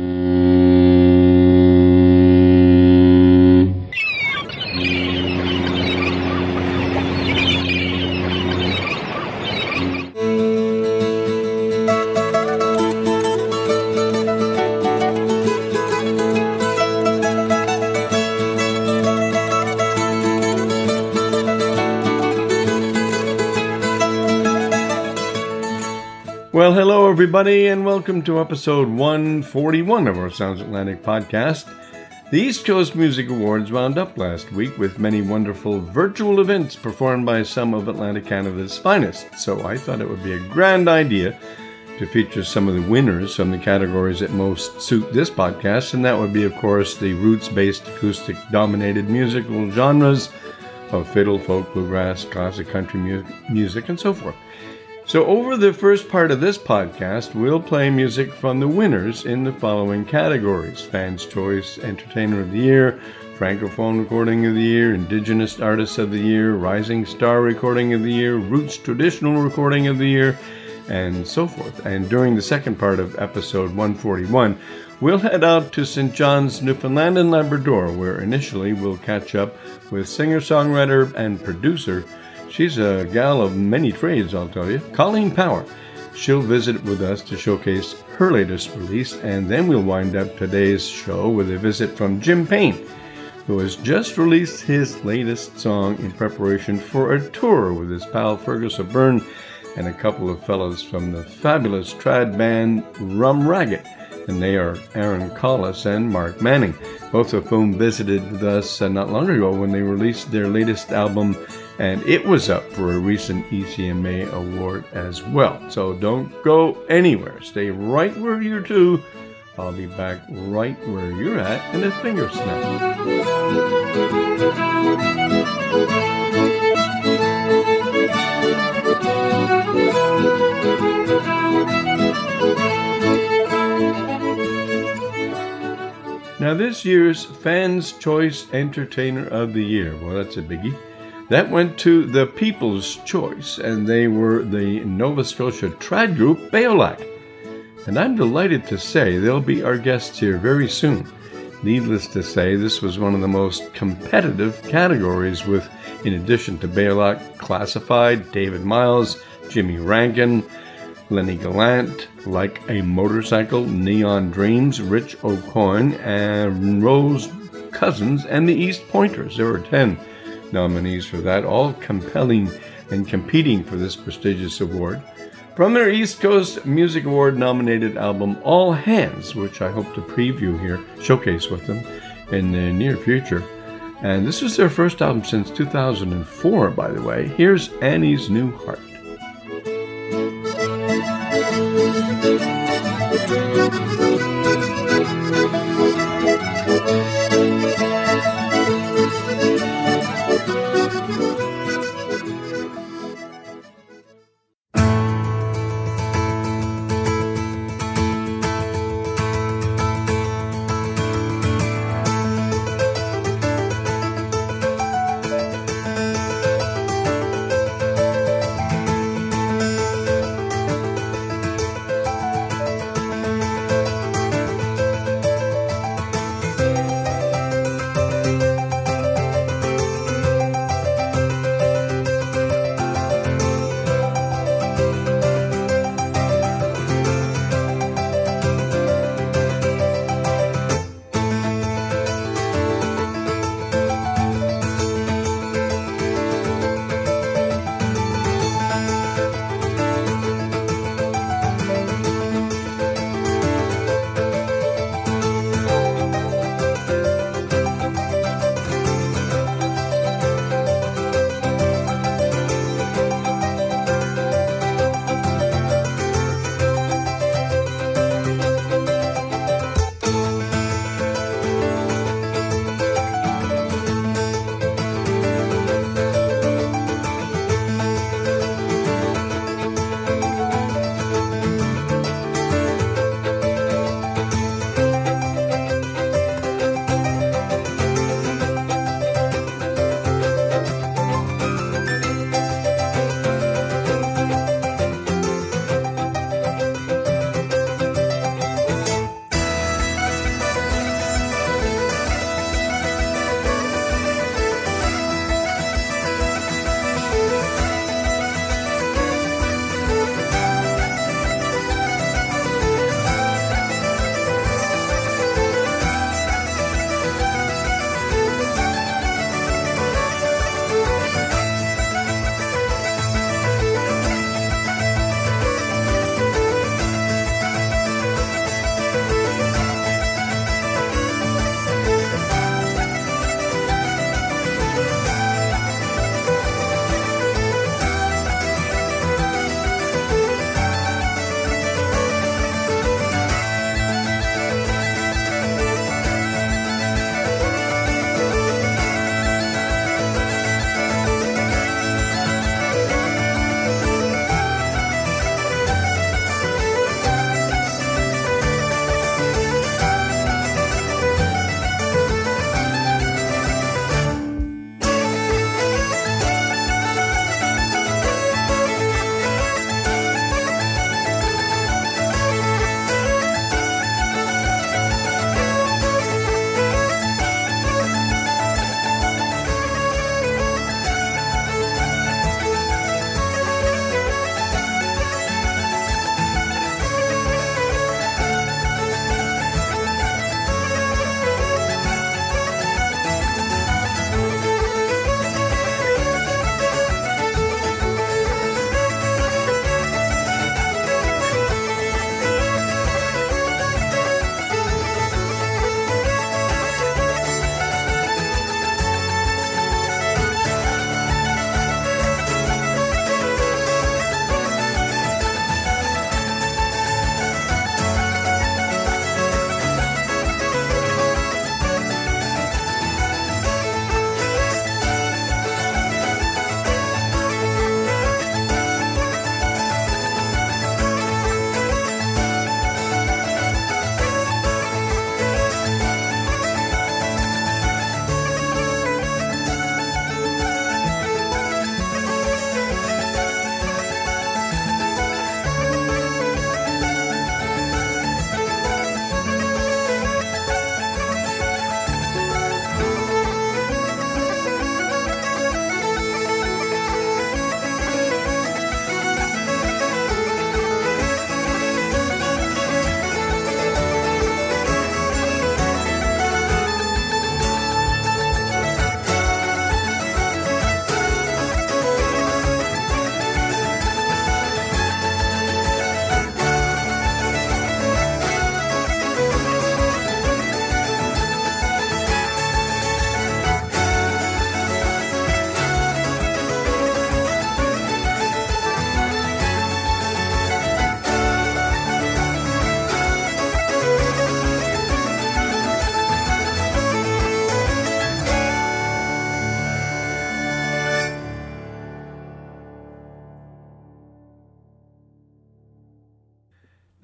Well, hello, everybody, and welcome to episode 141 of our Sounds Atlantic podcast. The East Coast Music Awards wound up last week with many wonderful virtual events performed by some of Atlantic Canada's finest, so I thought it would be a grand idea to feature some of the winners from the categories that most suit this podcast, and that would be, of course, the roots based acoustic dominated musical genres of fiddle, folk, bluegrass, classic country mu- music, and so forth. So, over the first part of this podcast, we'll play music from the winners in the following categories Fans' Choice Entertainer of the Year, Francophone Recording of the Year, Indigenous Artist of the Year, Rising Star Recording of the Year, Roots Traditional Recording of the Year, and so forth. And during the second part of episode 141, we'll head out to St. John's, Newfoundland and Labrador, where initially we'll catch up with singer songwriter and producer. She's a gal of many trades, I'll tell you. Colleen Power. She'll visit with us to showcase her latest release, and then we'll wind up today's show with a visit from Jim Payne, who has just released his latest song in preparation for a tour with his pal Fergus O'Byrne and a couple of fellows from the fabulous trad band Rum Ragged. And they are Aaron Collis and Mark Manning, both of whom visited with us uh, not long ago when they released their latest album and it was up for a recent ECMA award as well. So don't go anywhere. Stay right where you're to. I'll be back right where you're at in a finger snap. Now, this year's Fans' Choice Entertainer of the Year, well, that's a biggie. That went to the People's Choice, and they were the Nova Scotia trad group Beòlach. And I'm delighted to say they'll be our guests here very soon. Needless to say, this was one of the most competitive categories with, in addition to Beòlach, Classified, David Myles, Jimmy Rankin, Lenny Gallant, Like a Motorcycle, Neon Dreams, Rich Aucoin, and Rose Cousins, and the East Pointers. There were 10 nominees for that, all compelling and competing for this prestigious award. From their East Coast Music Award nominated album All Hands, which I hope to preview here, showcase with them in the near future. And this was their first album since 2004, by the way. Here's Annie's New Heart.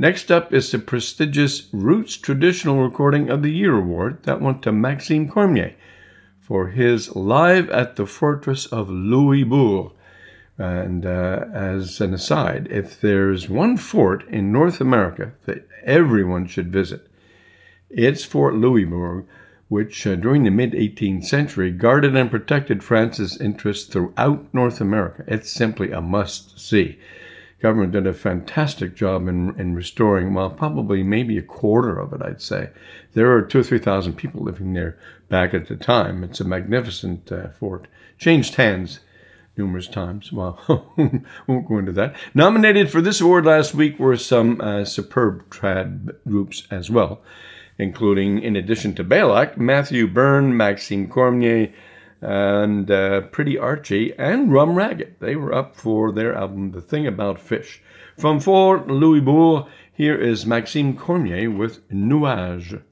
Next up is the prestigious Roots Traditional Recording of the Year award that went to Maxime Cormier for his Live at the Fortress of Louisbourg. And uh, as an aside, if there's one fort in North America that everyone should visit, it's Fort Louisbourg, which uh, during the mid 18th century guarded and protected France's interests throughout North America. It's simply a must see. Government did a fantastic job in, in restoring, well, probably maybe a quarter of it, I'd say. There are two or three thousand people living there back at the time. It's a magnificent uh, fort. Changed hands numerous times. Well, won't go into that. Nominated for this award last week were some uh, superb trad groups as well, including, in addition to Beòlach, Matthew Byrne, Maxime Cormier, and uh, Pretty Archie, and Rum Ragged. They were up for their album, The Thing About Fish. From Fort Louisbourg, here is Maxime Cormier with Nuage.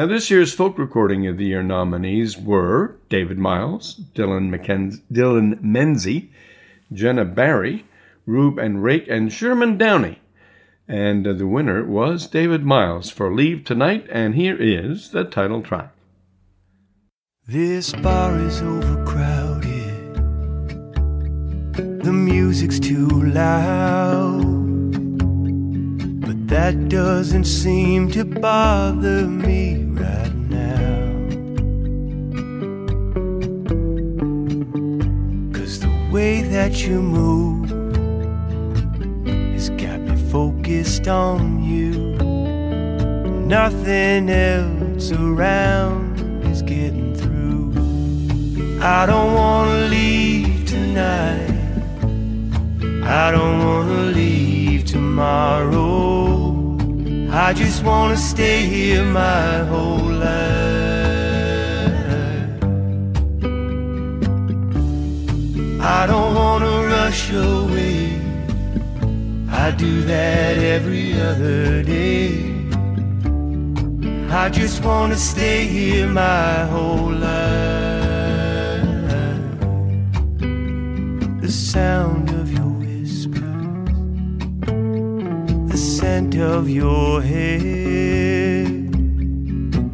Now, this year's Folk Recording of the Year nominees were David Myles, Dylan, McKenzie, Dylan Menzie, Jenna Barry, Rube and Rake, and Sherman Downey. And the winner was David Myles for Leave Tonight, and here is the title track. This bar is overcrowded. The music's too loud. That doesn't seem to bother me right now. Cause the way that you move has got me focused on you. Nothing else around is getting through. I don't wanna leave tonight. I don't wanna leave tomorrow. I just wanna stay here my whole life. I don't wanna rush away. I do that every other day. I just wanna stay here my whole life. the sound of your hair,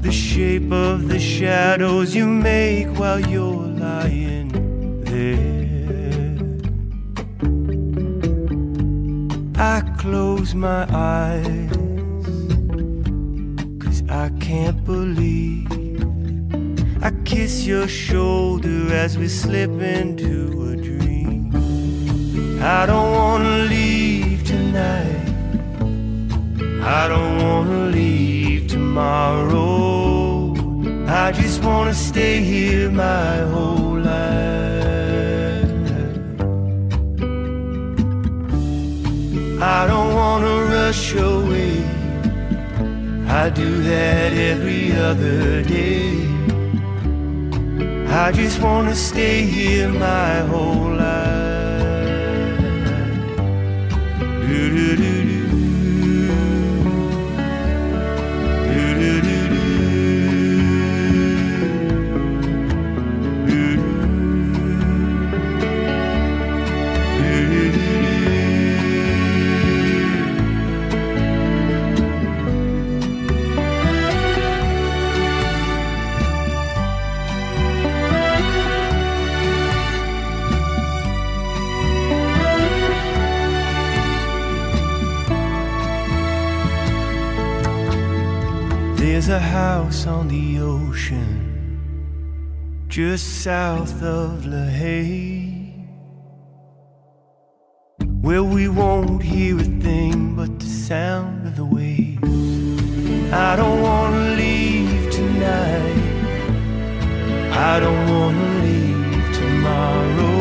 the shape of the shadows you make while you're lying there. I close my eyes, cause I can't believe. I kiss your shoulder as we slip into a dream. I don't wanna leave I don't wanna leave tomorrow. I just wanna stay here my whole life. I don't wanna rush away. I do that every other day. I just wanna stay here my whole life. There's a house on the ocean just south of LaHave where we won't hear a thing but the sound of the waves. I don't wanna leave tonight. I don't wanna leave tomorrow.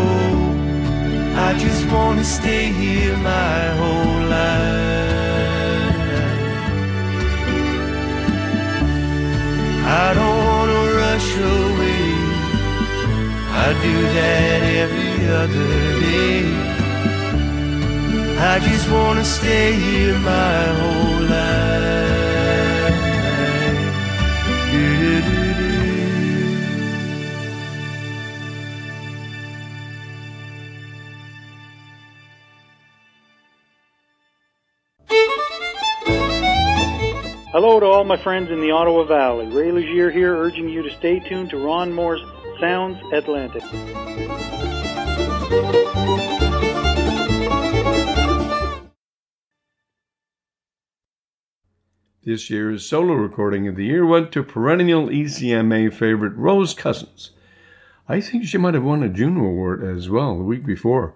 I just wanna stay here my whole life. I don't wanna rush away. I do that every other day. I just wanna stay here my whole life. To all my friends in the Ottawa Valley. Ray Legier here, urging you to stay tuned to Ron Moore's Sounds Atlantic. This year's solo recording of the year went to perennial ECMA favorite Rose Cousins. I think she might have won a Juno Award as well the week before.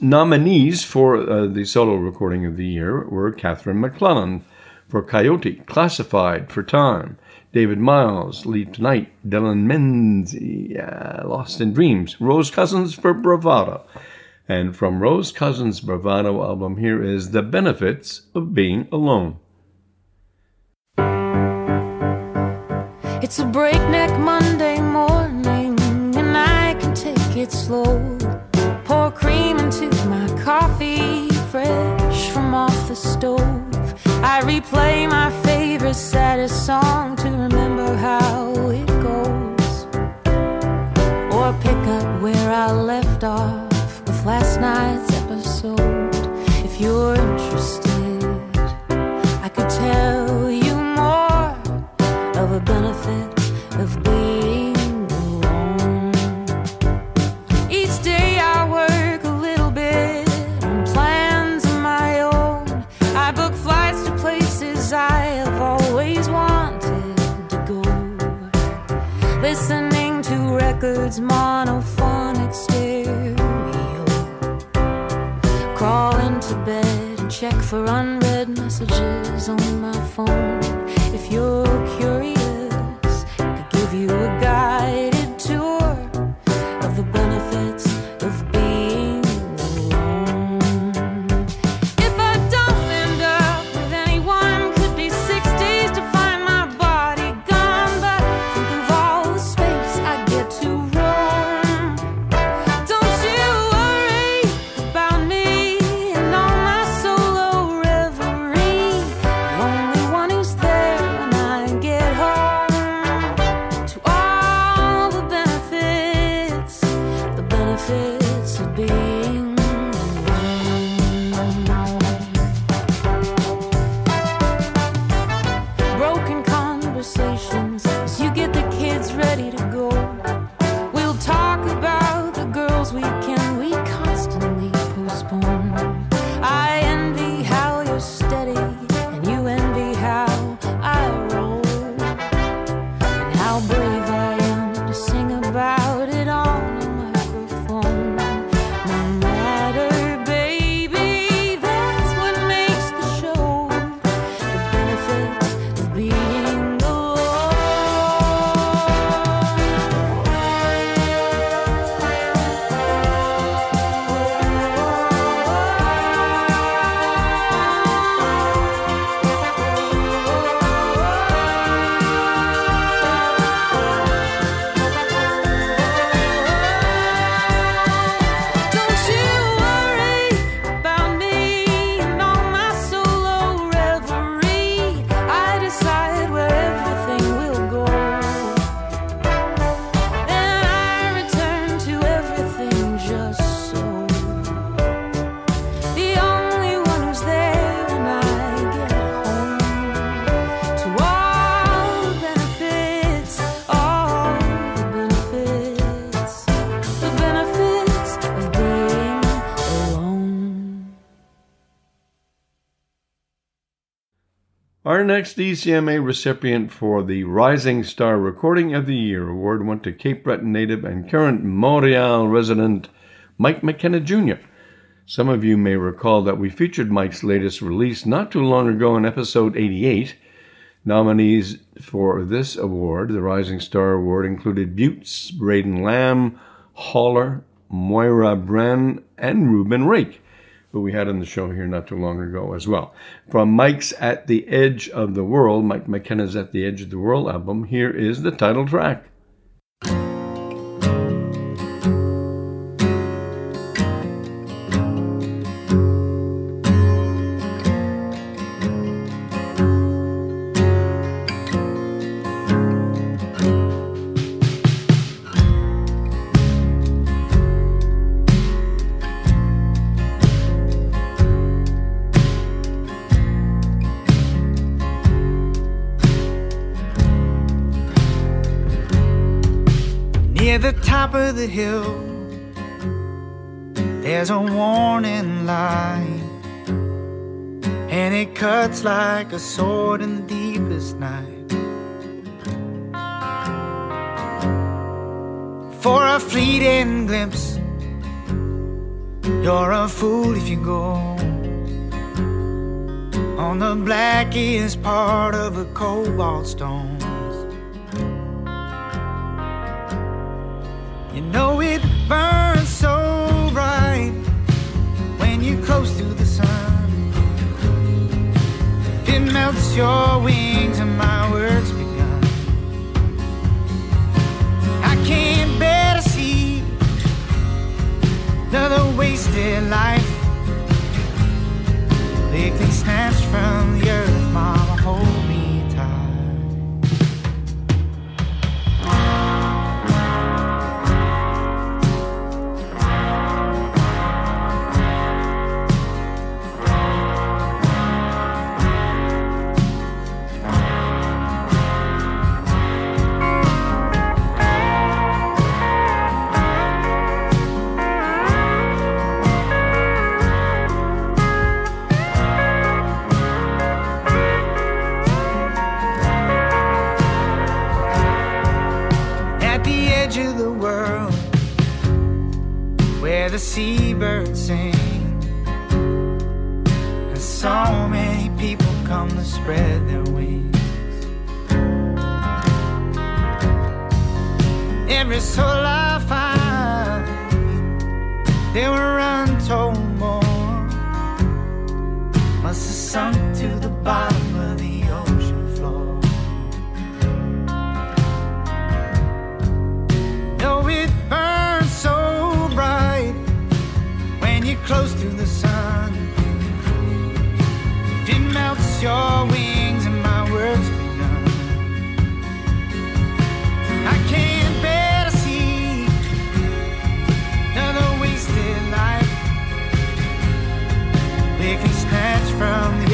Nominees for uh, the solo recording of the year were Catherine MacLellan for Coyote, Classified for Time, David Myles, Leave Tonight, Dylan Menzie, uh, Lost in Dreams, Rose Cousins for Bravado. And from Rose Cousins' Bravado album, here is The Benefits of Being Alone. It's a breakneck Monday morning, and I can take it slow. Pour cream into my coffee, fresh from off the stove. I replay my favorite saddest song to remember how it goes. Or pick up where I left off with last night's episode. If you're interested, next ECMA recipient for the Rising Star Recording of the Year award went to Cape Breton native and current Montreal resident Mike McKenna Jr. Some of you may recall that we featured Mike's latest release not too long ago in episode 88. Nominees for this award, the Rising Star Award, included Buttes, Braden Lamb, Haller, Moira Bren, and Ruben Rake, who we had on the show here not too long ago as well. From Mike's At the Edge of the World, Mike McKenna's At the Edge of the World album, here is the title track. Cuts like a sword in the deepest night. For a fleeting glimpse, you're a fool if you go on the blackest part of a cobalt stone. You know it burns Melts your wings and my work's begun. I can't bear to see another wasted life. Quickly snatched from the earth, mama, hold seabirds sing. And so many people come to spread their wings. Every soul I find, there were untold more. Must have sunk to the bottom close to the sun, if it melts your wings and my work's begun. I can't bear to see another wasted life. They can snatch from the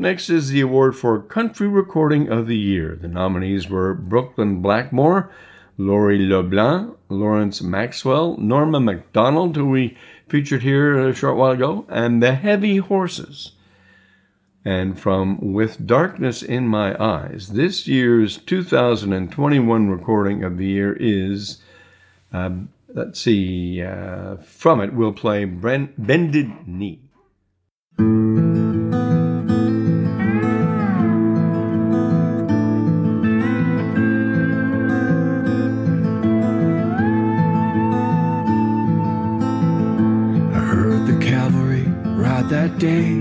next is the award for Country Recording of the Year. The nominees were Brooklyn Blackmore, Laurie LeBlanc, Lawrence Maxwell, Norma MacDonald, who we featured here a short while ago, and The Heavy Horses. And from With Darkness in My Eyes, this year's 2021 recording of the year is, uh, let's see, uh, from it we'll play Bended Knee. Day.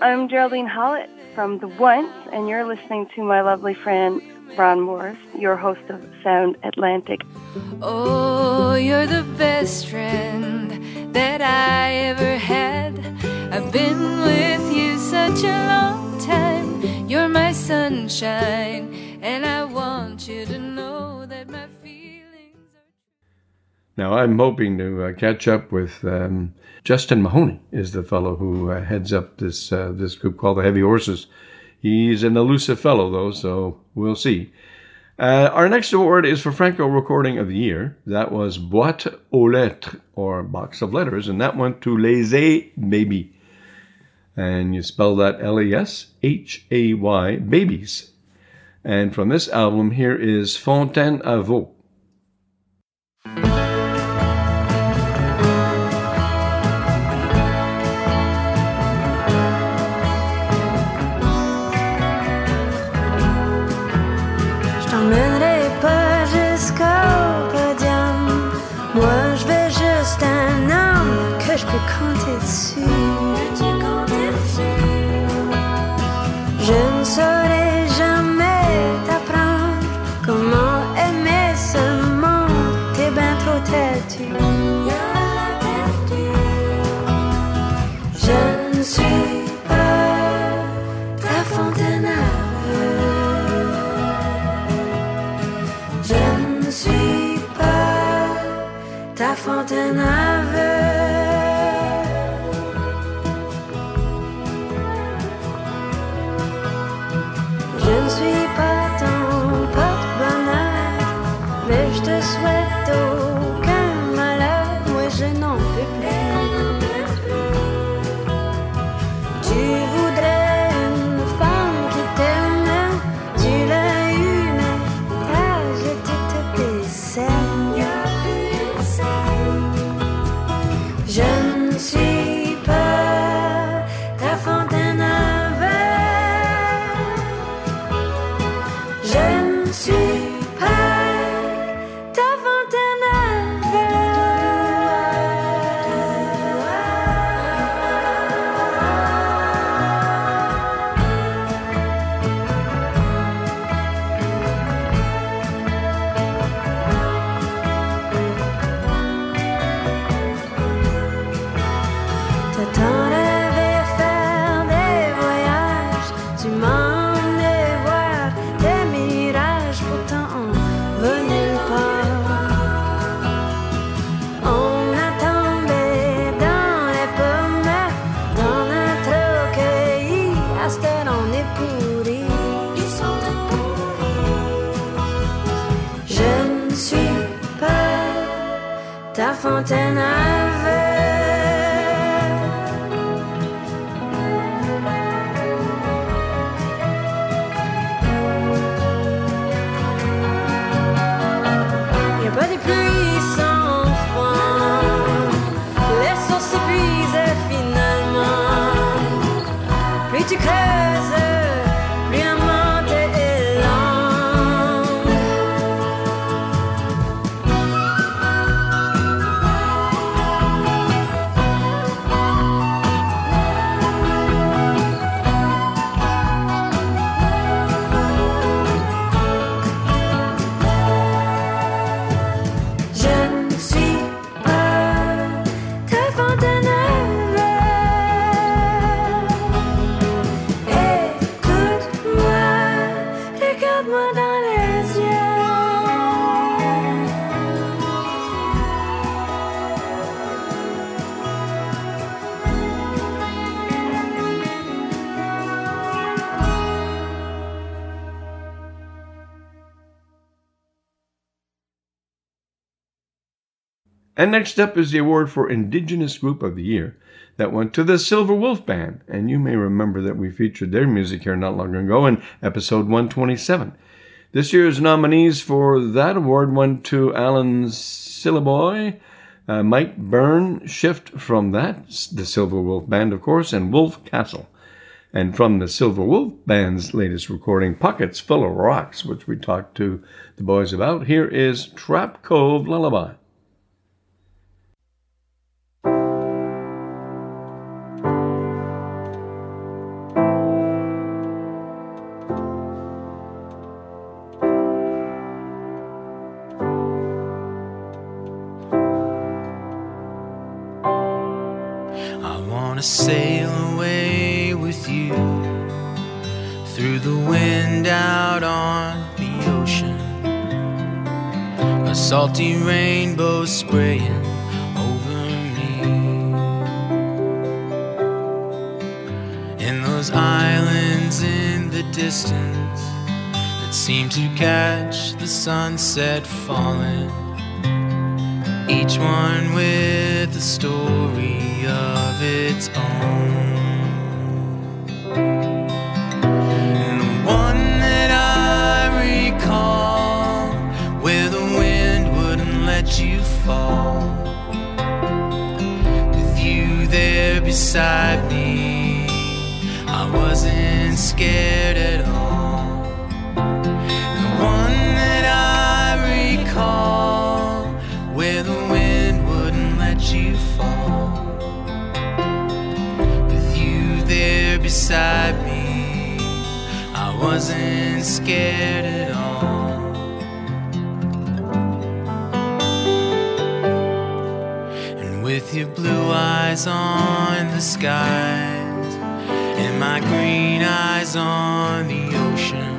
I'm Geraldine Hollett from The Once, and you're listening to my lovely friend Ron Morris, your host of Sound Atlantic. Oh, you're the best friend that I ever had. I've been with you such a long time. You're my sunshine, and I want you to know that my feelings are. Now, I'm hoping to uh, catch up with um, Justin Mahoney, is the fellow who uh, heads up this uh, this group called the Heavy Horses. He's an elusive fellow, though, so we'll see. Uh, our next award is for Franco Recording of the Year. That was Boîte aux Lettres, or Box of Letters, and that went to Les Hay Babies. And you spell that L E S H A Y, Babies. And from this album, here is Fontaine à Vaux. Homme que And next up is the award for Indigenous Group of the Year. That went to the Silver Wolf Band, and you may remember that we featured their music here not long ago in episode 127. This year's nominees for that award went to Alan Syliboy, uh, Mike Byrne, Shift from that, the Silver Wolf Band, of course, and Wolf Castle. And from the Silver Wolf Band's latest recording, Pockets Full of Rocks, which we talked to the boys about, here is Trap Cove Lullaby. Sunset falling each one with a story of its own. And the one that I recall, where the wind wouldn't let you fall, with you there beside me, I wasn't scared at beside me, I wasn't scared at all. And with your blue eyes on the skies, and my green eyes on the ocean.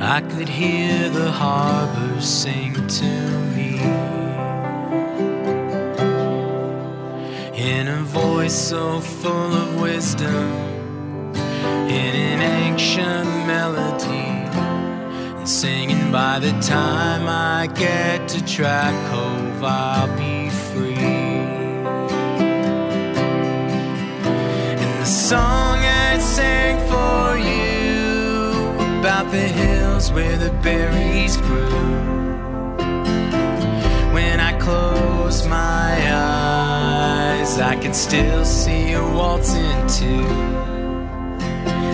I could hear the harbor sing to in a voice so full of wisdom, in an ancient melody, and singing by the time I get to Track Cove, I'll be free. And the song I sang for you about the hills where the berries grew. When I close my eyes, I can still see a waltzing too.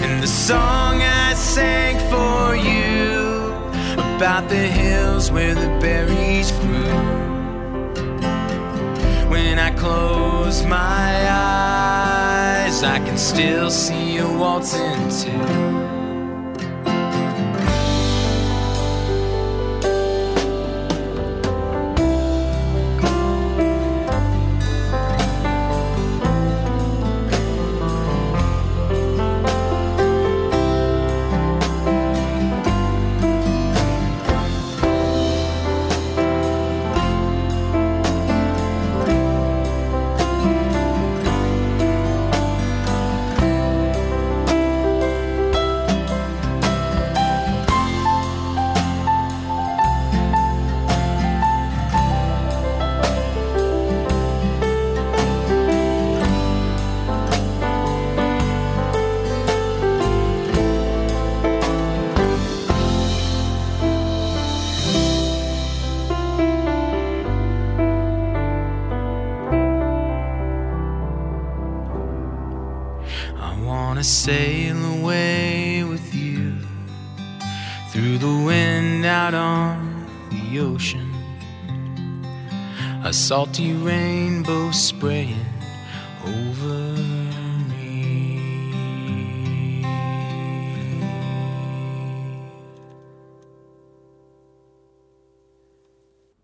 And the song I sang for you about the hills where the berries grew. When I close my eyes, I can still see a waltzing too.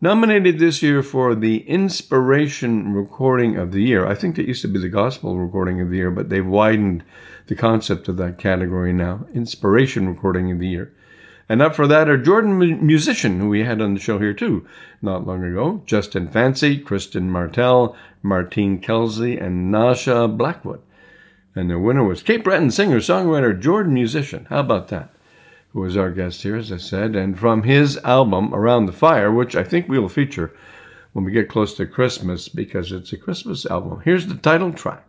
Nominated this year for the Inspiration Recording of the Year. I think that used to be the Gospel Recording of the Year, but they've widened the concept of that category now. Inspiration Recording of the Year. And up for that are Jordan Musycsyn, who we had on the show here too not long ago, Justin Fancy, Kristen Martell, Martine Kelsey, and Nasha Blackwood. And the winner was Cape Breton singer songwriter Jordan Musycsyn. How about that? Who was our guest here, as I said, and from his album Around the Fire, which I think we'll feature when we get close to Christmas because it's a Christmas album. Here's the title track.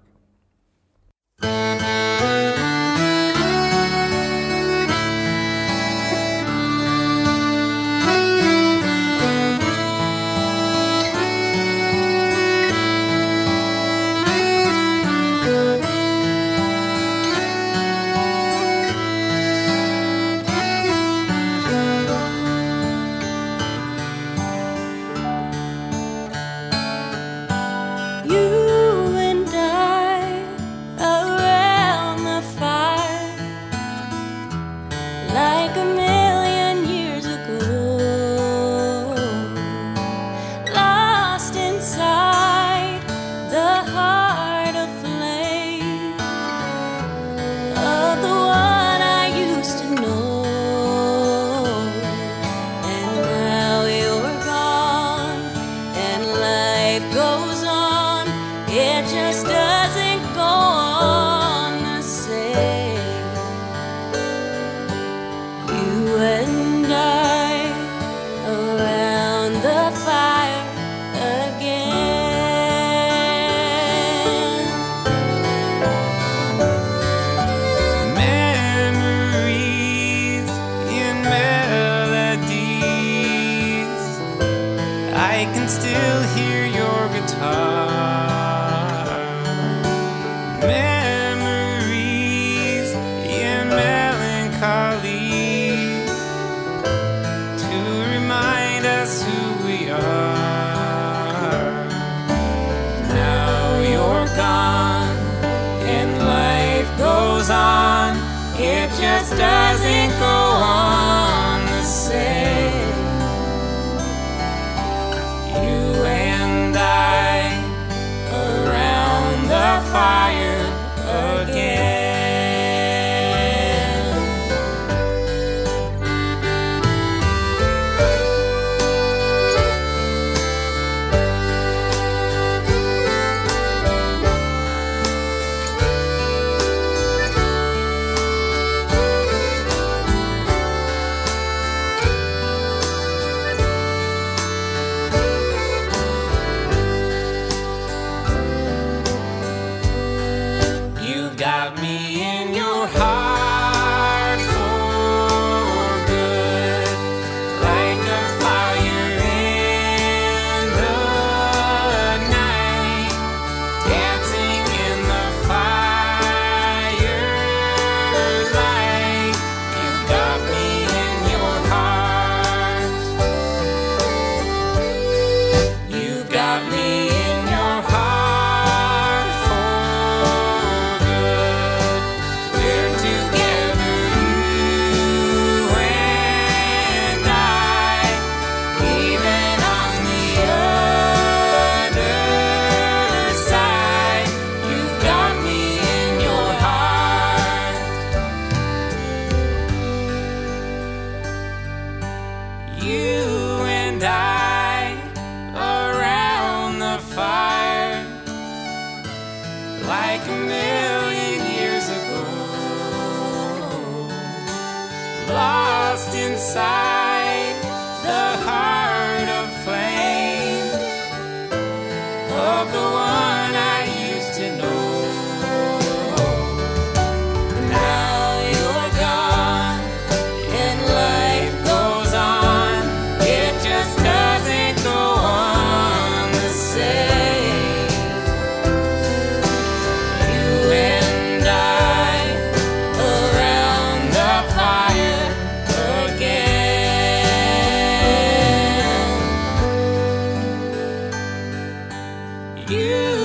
You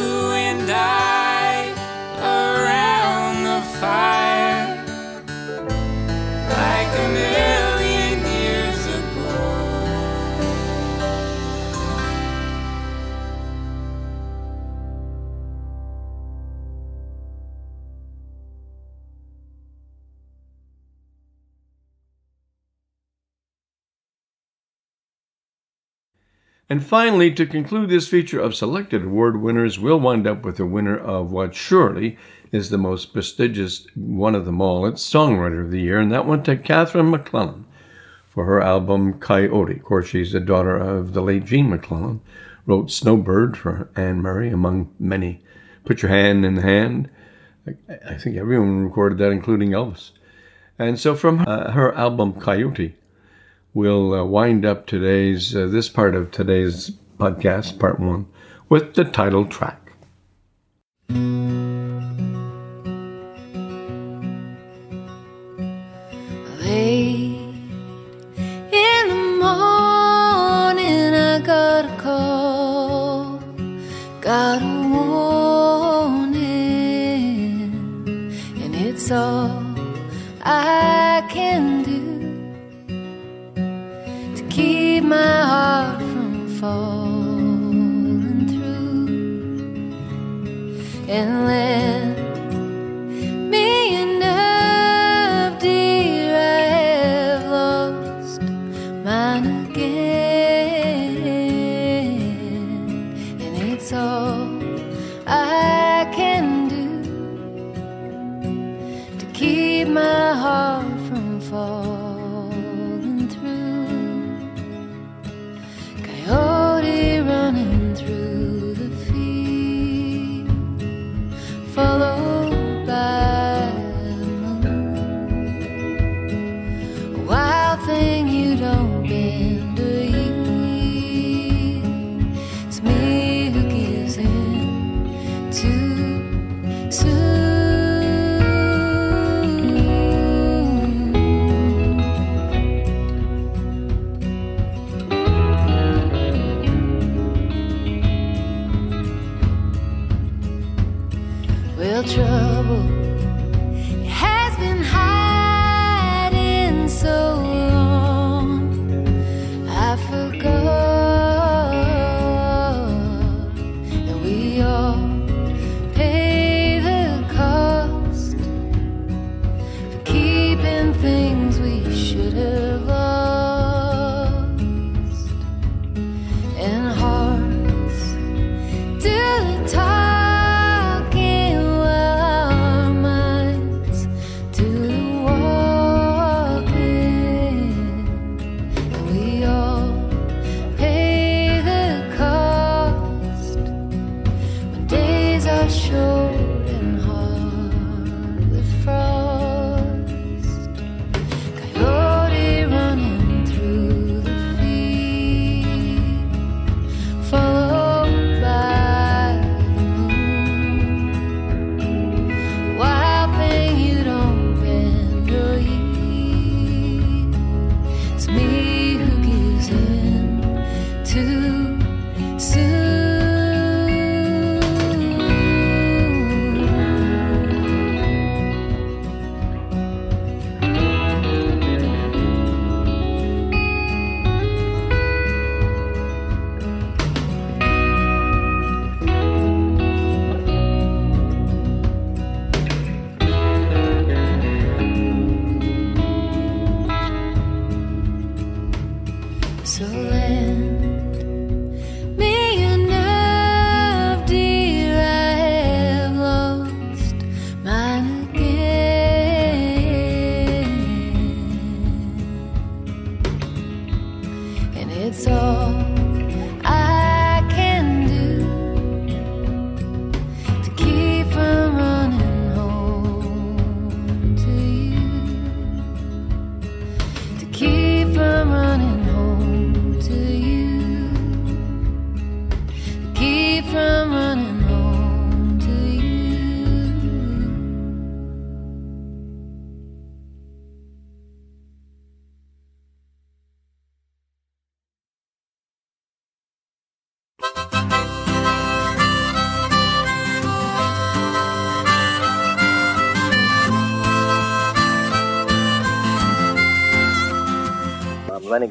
And finally, to conclude this feature of selected award winners, we'll wind up with the winner of what surely is the most prestigious one of them all. It's Songwriter of the Year, and that went to Catherine MacLellan for her album Coyote. Of course, she's the daughter of the late Gene MacLellan. Wrote Snowbird for Anne Murray, among many. Put Your Hand in the Hand. I- think everyone recorded that, including Elvis. And so from uh, her album Coyote, we'll uh, wind up today's uh, this part of today's podcast, part one, with the title track. Late in the my heart from falling through and let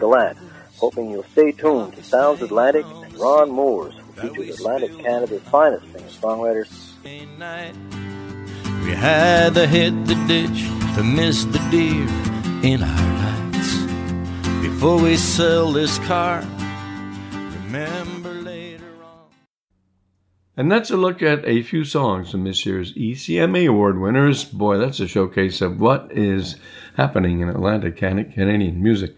I'm Gallant, hoping you'll stay tuned to Sounds Atlantic and Ron Moores, who features Atlantic Canada's finest singer-songwriters. We had to hit the ditch to miss the deer in our lights before we sell this car. Remember later on. And that's a look at a few songs from this year's ECMA Award winners. Boy, that's a showcase of what is happening in Atlantic Can- Canadian music.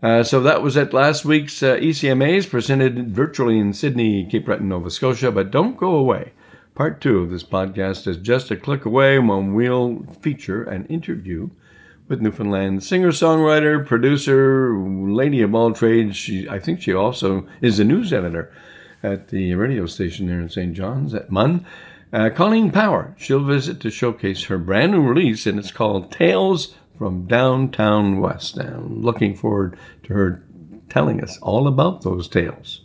Uh, so that was at last week's uh, ECMAs, presented virtually in Sydney, Cape Breton, Nova Scotia. But don't go away. Part two of this podcast is just a click away when we'll feature an interview with Newfoundland singer-songwriter, producer, lady of all trades. She, I think she also is a news editor at the radio station there in St. John's at Munn. Uh, Colleen Power. She'll visit to showcase her brand new release, and it's called Tales from Downtown West. And looking forward to her telling us all about those tales.